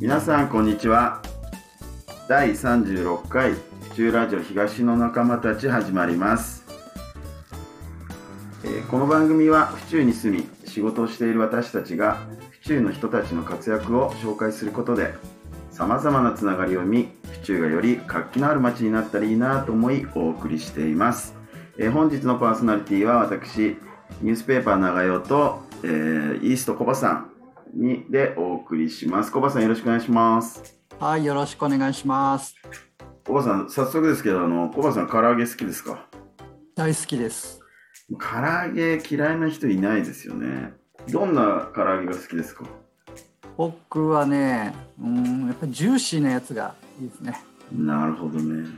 皆さんこんにちは。第36回府中ラジオ東の仲間たち始まります、えーこの番組は府中に住み仕事をしている私たちが府中の人たちの活躍を紹介することでさまざまなつながりを見府中がより活気のある街になったらいいなと思いお送りしています、えー本日のパーソナリティは私ニュースペーパー長代と、えーイーストコバさん。にでお送りしますコバさんよろしくお願いしますはい、よろしくお願いします。コバさん早速ですけどあのコバさん唐揚げ好きですか？大好きです。唐揚げ嫌いな人いないですよねどんな唐揚げが好きですか？僕はね、うん、やっぱりジューシーなやつがいいですね。なるほどね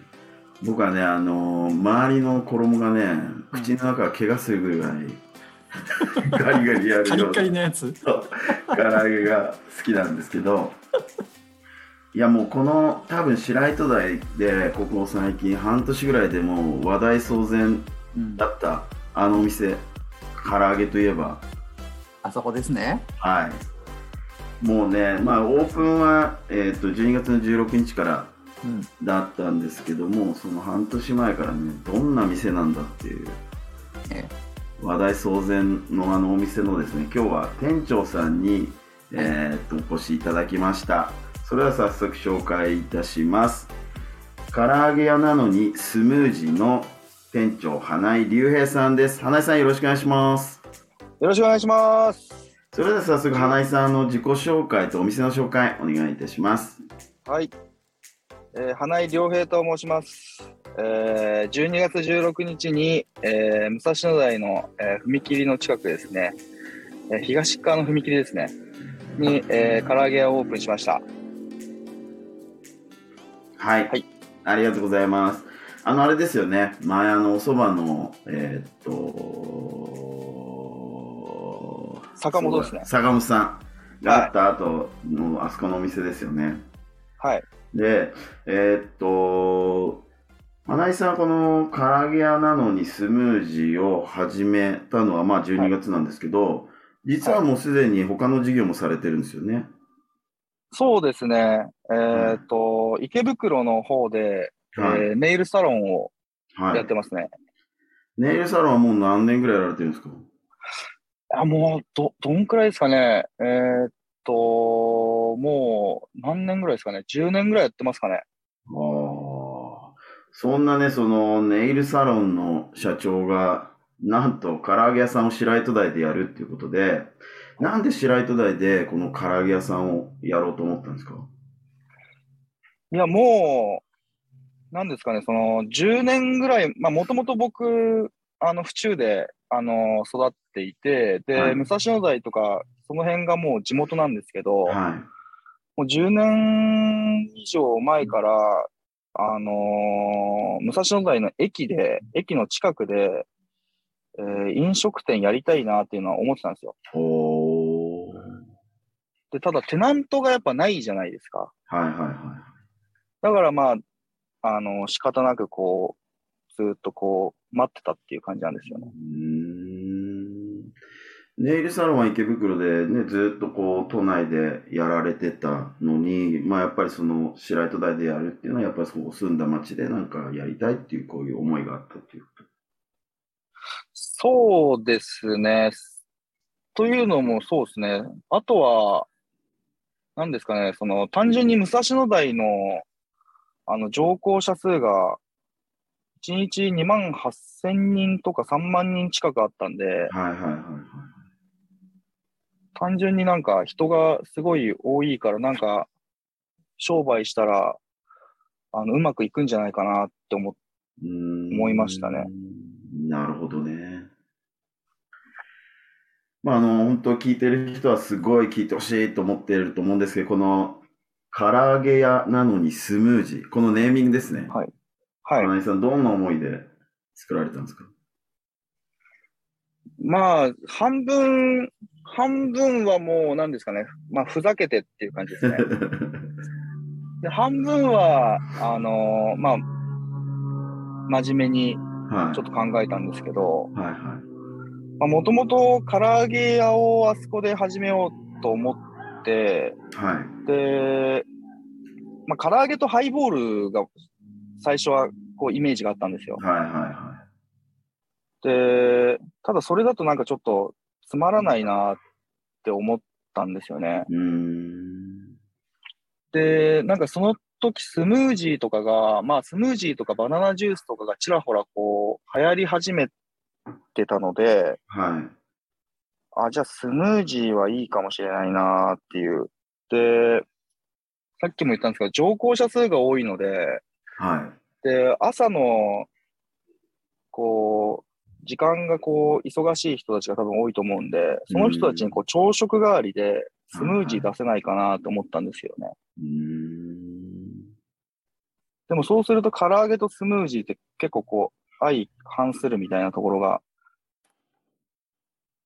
僕はねあの周りの衣がね口の中が怪我するぐらいガリガリやるカリカリなやつ。そう。唐揚げが好きなんですけど。いやもうこの多分白糸台でここ最近半年ぐらいでもう話題騒然うんだった。あのお店。唐揚げといえば。あそこですね。はい。もうねまあオープンは、えー、と12月の16日からうん。だったんですけどもその半年前からねどんな店なんだっていう。え話題騒然のあのお店のですね今日は店長さんに、えーっとお越しいただきましたそれでは早速紹介いたします唐揚げ屋なのにスムージーの店長花井隆平さんです花井さんよろしくお願いしますよろしくお願いします。それでは早速花井さんの自己紹介とお店の紹介お願いいたしますはい。えー花井良平と申します。えー12月16日に、えー武蔵野台の、えー踏切の近くですね、えー東側の踏切ですね、に、えー唐揚げ屋をオープンしました。はい、はいありがとうございます。あの、あれですよね。前、あの、お蕎麦の、えーっと、坂本ですね坂本さんがあった後の、あそこのお店ですよね。はい。で、えーっと、花井さんはこの唐揚げ屋なのにスムージーを始めたのは、まあ12月なんですけど、実はもうすでに他の事業もされてるんですよね。そうですね、えっ、と、池袋の方で、はい。えーネイルサロンをはいやってますね。ネイルサロンはもう何年ぐらいやられてるんですか？あ、もう、ど、どんくらいですかね。えーっと、もう、何年ぐらいですかね。10年ぐらいやってますかね。ああ、そんなね、そのネイルサロンの社長が、なんと唐揚げ屋さんを白糸台でやるっていうことで、なんで白糸台でこの唐揚げ屋さんをやろうと思ったんですか？いや、もう、なんですかね、その、10年ぐらい、まあ、もともと僕、あの、府中で、あの、育っていて、で、はい武蔵野台とか、その辺がもう地元なんですけど、はい。もう10年以上前から、あのー武蔵野台の駅で、駅の近くで、えー飲食店やりたいなっていうのは思ってたんですよ。で、ただテナントがやっぱないじゃないですか。はいはいはい。だからまあ、あの、仕方なくこう、ずっとこう、待ってたっていう感じなんですよね。うーん。ネイルサロンは池袋でね、ずっとこう、都内でやられてたのに、まあやっぱりその白糸台でやるっていうのは、やっぱりそこ住んだ町でなんかやりたいっていう、こういう思いがあったっていう。そうですね。というのもそうですね。あとは、何ですかね、その、単純に武蔵野台の、あの、乗降者数が、1日2万8000人とか3万人近くあったんで、はいはいはいはい。単純になんか人がすごい多いから、なんか、商売したら、あの、うまくいくんじゃないかなって思思いましたね。なるほどね。まあ、あの、本当聞いてる人はすごい聞いてほしいと思ってると思うんですけど、この、唐揚げ屋なのにスムージー、このネーミングですね。はいはい。金井さん、どんな思いで作られたんですか？まあ、半分、半分はもう、何ですかね。まあ、ふざけてっていう感じですね。で、半分は、あのーまあ、真面目にはい。ちょっと考えたんですけど、もともと唐揚げ屋をあそこで始めようと思って、はい。で、まあ、唐揚げとハイボールが最初はこうイメージがあったんですよ。はいはいはで、ただそれだとなんかちょっとつまらないなって思ったんですよね。で、なんかその時スムージーとかが、まあスムージーとかバナナジュースとかがちらほらこう流行り始めてたので、はい。あ、じゃあスムージーはいいかもしれないなっていう。で、さっきも言ったんですけど、乗降者数が多いので、はい。で、朝の、こう、時間がこう、忙しい人たちが多分多いと思うんで、その人たちにこう、朝食代わりで、スムージー出せないかなと思ったんですよね。でもそうすると、唐揚げとスムージーって結構こう、相反するみたいなところが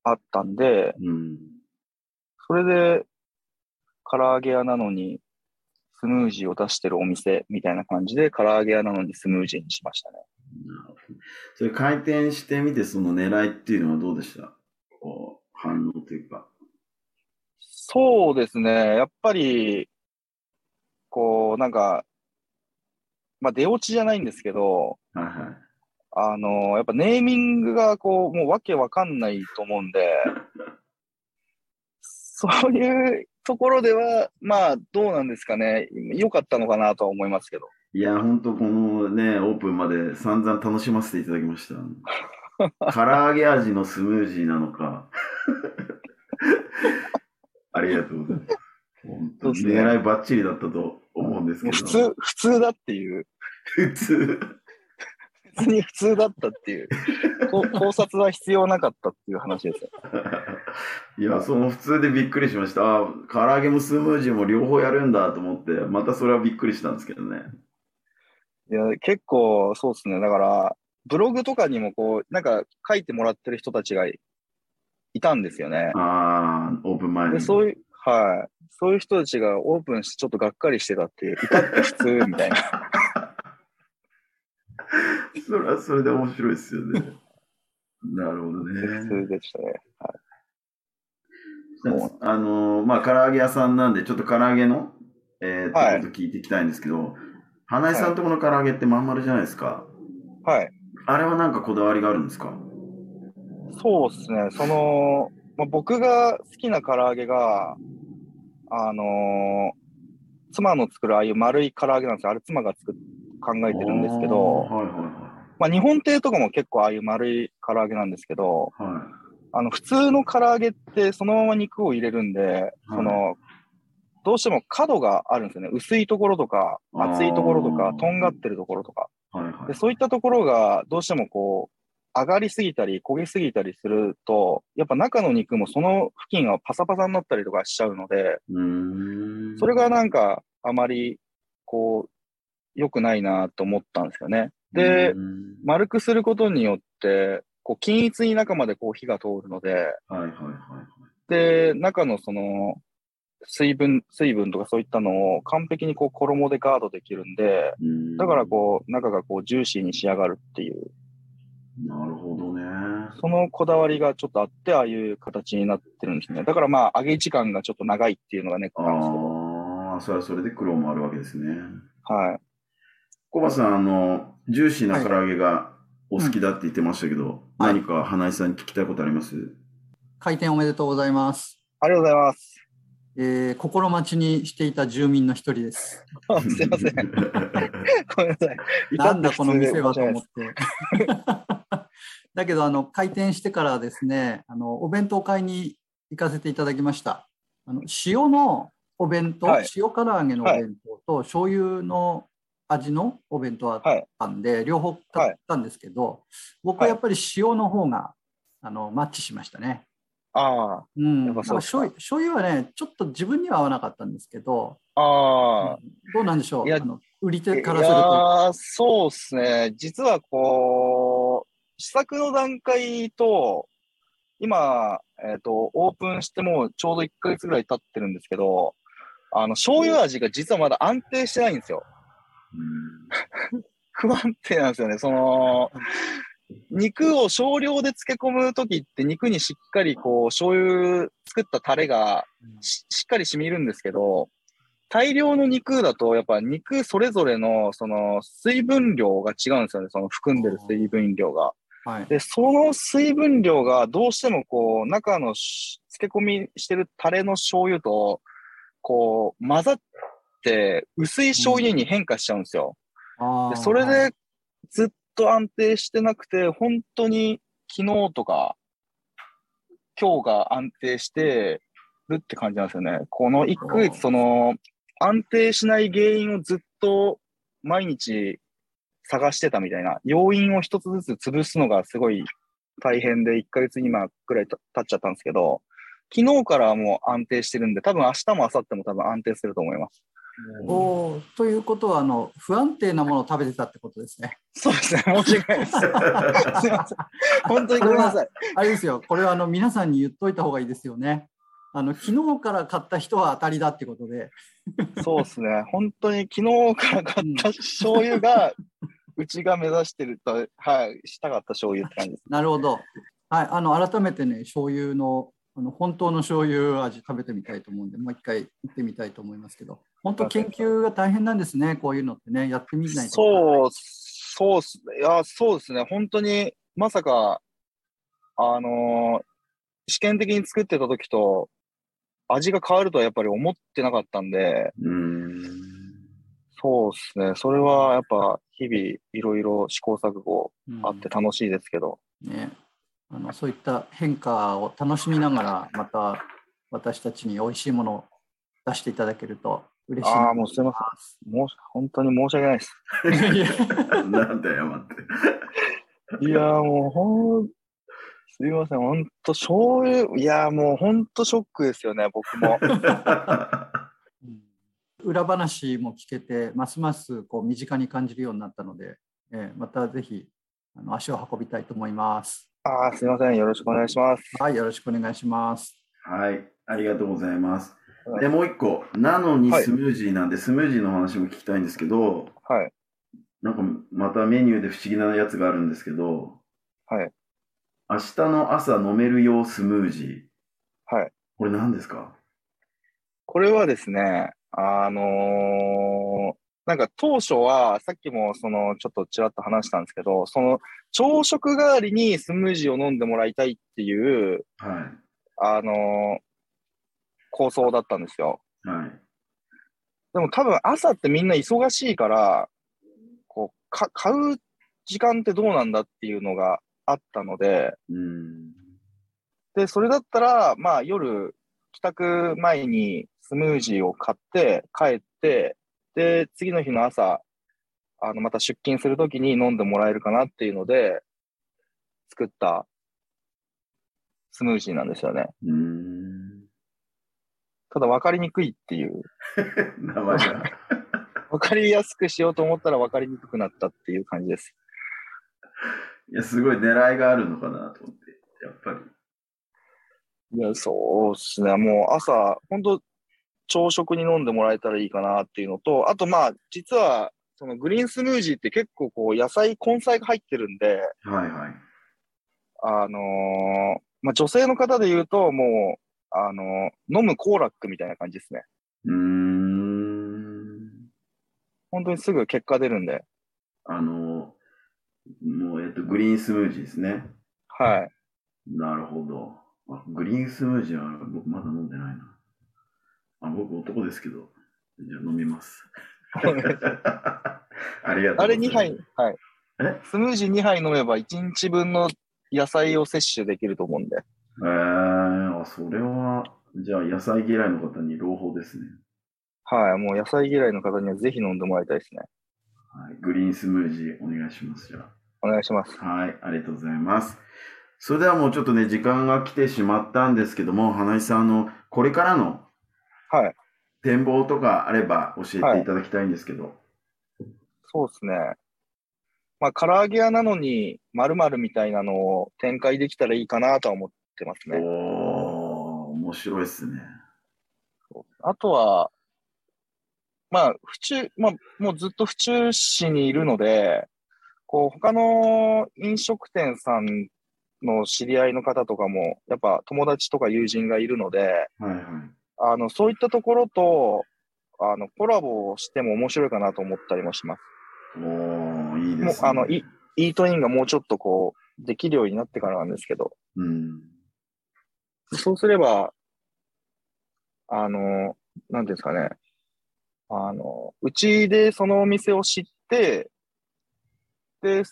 あったんで、うん。それで、唐揚げ屋なのに、スムージーを出してるお店みたいな感じで、唐揚げ屋なのにスムージーにしましたね。なるほどそれ開店してみて、その狙いっていうのはどうでした？こう、反応というか。そうですね。やっぱり、こう、なんか、まあ、出落ちじゃないんですけど、はいはい。あの、やっぱネーミングが、こう、もうわけわかんないと思うんで、そういうところでは、まあ、どうなんですかね。良かったのかなとは思いますけど。いや、本当このね、オープンまで散々楽しませていただきました。唐揚げ味のスムージーなのか。ありがとうございます。本当そうですね狙いバッチリだったと思うんですけど。普通、普通だっていう、普通。普通に普通だったっていう、考察は必要なかったっていう話ですよ。いや、その普通でびっくりしました。あ唐揚げもスムージーも両方やるんだと思って、またそれはびっくりしたんですけどね。いや、結構そうですね。だから、ブログとかにもこう、なんか書いてもらってる人たちがいいたんですよね。ああ、オープン前に。で、そういう、はい。そういう人たちがオープンしてちょっとがっかりしてたっていう、いたって普通みたいな。それはそれで面白いですよね。なるほどね。普通でしたね。そうあのーまあ、唐揚げ屋さんなんで、ちょっと唐揚げの、えー、はと聞いていきたいんですけど、花井さんとこの唐揚げってまん丸じゃないですか。はい。あれはなんかこだわりがあるんですか？そうですね。その、まあ、僕が好きな唐揚げが、あのー妻の作るああいう丸い唐揚げなんですよ。あれ妻が作っ考えてるんですけどあー、はいはいまあ、日本亭とかも結構ああいう丸い唐揚げなんですけど、はい。はい。あの、普通の唐揚げってそのまま肉を入れるんで、その、どうしても角があるんですよね。薄いところとか、厚いところとかとんがってるところとか。はいはいで、。そういったところがどうしてもこう、上がりすぎたり焦げすぎたりすると、やっぱ中の肉もその付近がパサパサになったりとかしちゃうので。それがなんかあまりこう、良くないなと思ったんですよね。で丸くすることによって、こう、均一に中までこう火が通るので、はいはいはい。で、中のその、水分、水分とかそういったのを完璧にこう衣でガードできるんで、だからこう、中がこうジューシーに仕上がるっていう、なるほどね。そのこだわりがちょっとあって、ああいう形になってるんですね。だからまあ、揚げ時間がちょっと長いっていうのがネックなんですけど、ああ、それはそれで苦労もあるわけですね。はい。コバさん、あの、ジューシーな唐揚げがお好きだって言ってましたけど、はい何か花井さんに聞きたいことあります？開店おめでとうございます。ありがとうございます。えー心待ちにしていた住民の一人です。あすいません。ごめんなさい。なんだこの店はと思っって。だけどあの開店してからですねあのお弁当買いに行かせていただきましたあの塩のお弁当、はい塩唐揚げのお弁当と、醤油の味のお弁当あったんで、両方買ったんですけど、僕はやっぱり塩の方があのマッチしましたね。あうん、やっぱそう醤油醤油はねちょっと自分には合わなかったんですけど、あ、ああ。どうなんでしょう？いやあの売りい手からすると。そうですね。実はこう、試作の段階と、今、えっ、と、オープンしてもうちょうど1ヶ月ぐらい経ってるんですけど、あの、醤油味が実はまだ安定してないんですよ。不安定なんですよね。その、肉を少量で漬け込むときって肉にしっかりこう醤油作ったタレがしっかり染みるんですけど、大量の肉だとやっぱ肉それぞれのその水分量が違うんですよね。その含んでる水分量が。はい、で、その水分量がどうしてもこう中の漬け込みしてるタレの醤油とこう混ざって薄い醤油に変化しちゃうんですよ。うん、でそれでずっと安定してなくて、本当に昨日とか、今日が安定してるって感じなんですよね。この1ヶ月、その、安定しない原因をずっと毎日探してたみたいな、要因を一つずつ潰すのがすごい大変で、1ヶ月今くらい経っちゃったんですけど、昨日からもう安定してるんで、多分明日も明後日も多分安定すると思います。おということはあの、不安定なものを食べてたってことですね。そうですね、申し訳ないです。すみません。本当にごめんなさい。あれですよ、これはあの皆さんに言っといた方がいいですよね。あの昨日から買った人は当たりだってことで。そうですね、本当に昨日から買った醤油が、うちが目指してると、はい、したかった醤油って感じです。なるほど。はい、あの改めてね、醤油のあの本当の醤油味食べてみたいと思うんで、もう一回行ってみたいと思いますけど、本当研究が大変なんですね、こういうのってね、やってみないと。そう、そうっすね。いや、そうですね。本当に、まさか、あのー、試験的に作ってた時と、味が変わるとはやっぱり思ってなかったんで、うんそうですね。それはやっぱ日々いろいろ試行錯誤あって楽しいですけど。ね、あのそういった変化を楽しみながら、また私たちに美味しいものを出していただけると嬉しいああ、もうすみません。もう本当に申し訳ないです。なんだよ、待って。いや、もうほん、すみません。本当、醤油、いや、もう本当ショックですよね、僕も。裏話も聞けて、ますますこう身近に感じるようになったので、えー、またぜひあの足を運びたいと思います。あすみません。よろしくお願いします。はい、よろしくお願いします。はい、ありがとうございます。で、もう一個、なのにスムージーなんで、はい、スムージーの話も聞きたいんですけど、はい。なんか、またメニューで不思議なやつがあるんですけど、はい。明日の朝飲める用スムージー。はい。これ何ですか？これはですね、あのー、なんか当初は、さっきもそのちょっとちらっと話したんですけど、その朝食代わりにスムージーを飲んでもらいたいっていう、はい、あのー、構想だったんですよ。はい。でも多分朝ってみんな忙しいから、こう、か、買う時間ってどうなんだっていうのがあったので、うん、で、それだったら、まあ夜、帰宅前にスムージーを買って帰って、で、次の日の朝、あの、また出勤するときに飲んでもらえるかなっていうので、作ったスムージーなんですよね。ただ分かりにくいっていう。名前が。分かりやすくしようと思ったら分かりにくくなったっていう感じです。いや、すごい狙いがあるのかなと思って、やっぱり。いや、そうですね。もう朝、本当朝食に飲んでもらえたらいいかなっていうのと、あとまあ、実は、そのグリーンスムージーって結構こう野菜、根菜が入ってるんで、はいはい。あのー、まあ女性の方で言うともう、あのー、飲むコーラックみたいな感じですね。うん。本当にすぐ結果出るんで。あのー、もう、えっと、グリーンスムージーですね。はい。なるほど。グリーンスムージーは僕まだ飲んでないな。あ僕男ですけど、じゃあ飲みます。ありがとうあれ2杯、はい。え？スムージー2杯飲めば1日分の野菜を摂取できると思うんで。えー、あ、それは、じゃあ野菜嫌いの方に朗報ですね。はい、もう野菜嫌いの方にはぜひ飲んでもらいたいですね。はい、グリーンスムージーお願いします、じゃあ。お願いします。はい、ありがとうございます。それではもうちょっとね、時間が来てしまったんですけども、花井さんのこれからのはい。展望とかあれば教えていただきたいんですけど。はい、そうですね。まあ、唐揚げ屋なのに、まるみたいなのを展開できたらいいかなとは思ってますね。お面白いですね。あとは、まあ、府中、まあ、もうずっと府中市にいるので、こう、他の飲食店さんの知り合いの方とかも、やっぱ友達とか友人がいるので、はいはい、あの、そういったところと、あの、コラボしても面白いかなと思ったりもします。おいいですね。もう、あの、イートインがもうちょっとこう、できるようになってからなんですけど。うん。そうすれば、あの、なんですかね。あの、うちでそのお店を知って、で、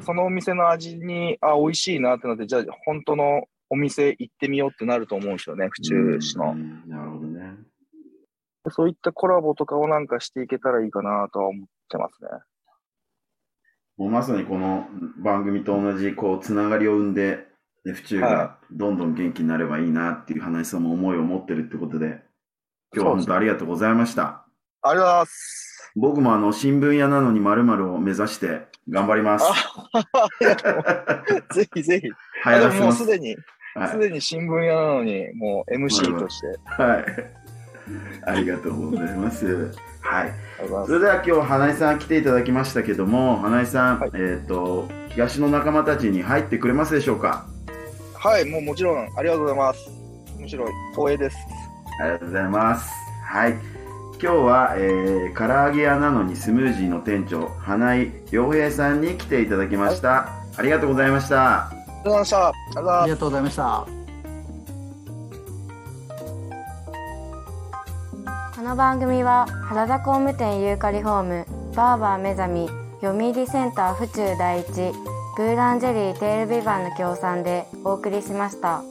そのお店の味に、あ、美味しいなってなって、じゃあ本当のお店行ってみようってなると思うんですよね、府中市の。なるほどね。そういったコラボとかをなんかしていけたらいいかなとは思ってますね。もうまさにこの番組と同じ、こう、つながりを生んで、ね、府中がどんどん元気になればいいなっていう話さんも思いを持ってるってことで、今日は本当ありがとうございました。ありがとうございます。僕もあの、新聞屋なのに〇〇を目指して頑張ります。ぜひぜひ。はい、もうすでに、すでに新聞屋なのに、もう MC として。はい。ありがとうございます。はい。それでは今日、花井さん来ていただきましたけども、花井さん、はい、えっ、ー、と、東の仲間たちに入ってくれますでしょうか？はい、もうもちろん、ありがとうございます。むしろ光栄です。ありがとうございます。はい。今日は、えー、唐揚げ屋なのにスムージーの店長、花井良平さんに来ていただきました。はい、ありがとうございました。ありがとうございました。ありがとうございました。この番組は原田工務店ユーカリホームバーバー目覚み読売センター府中第一ブーランジェリーテールビバンの協賛でお送りしました。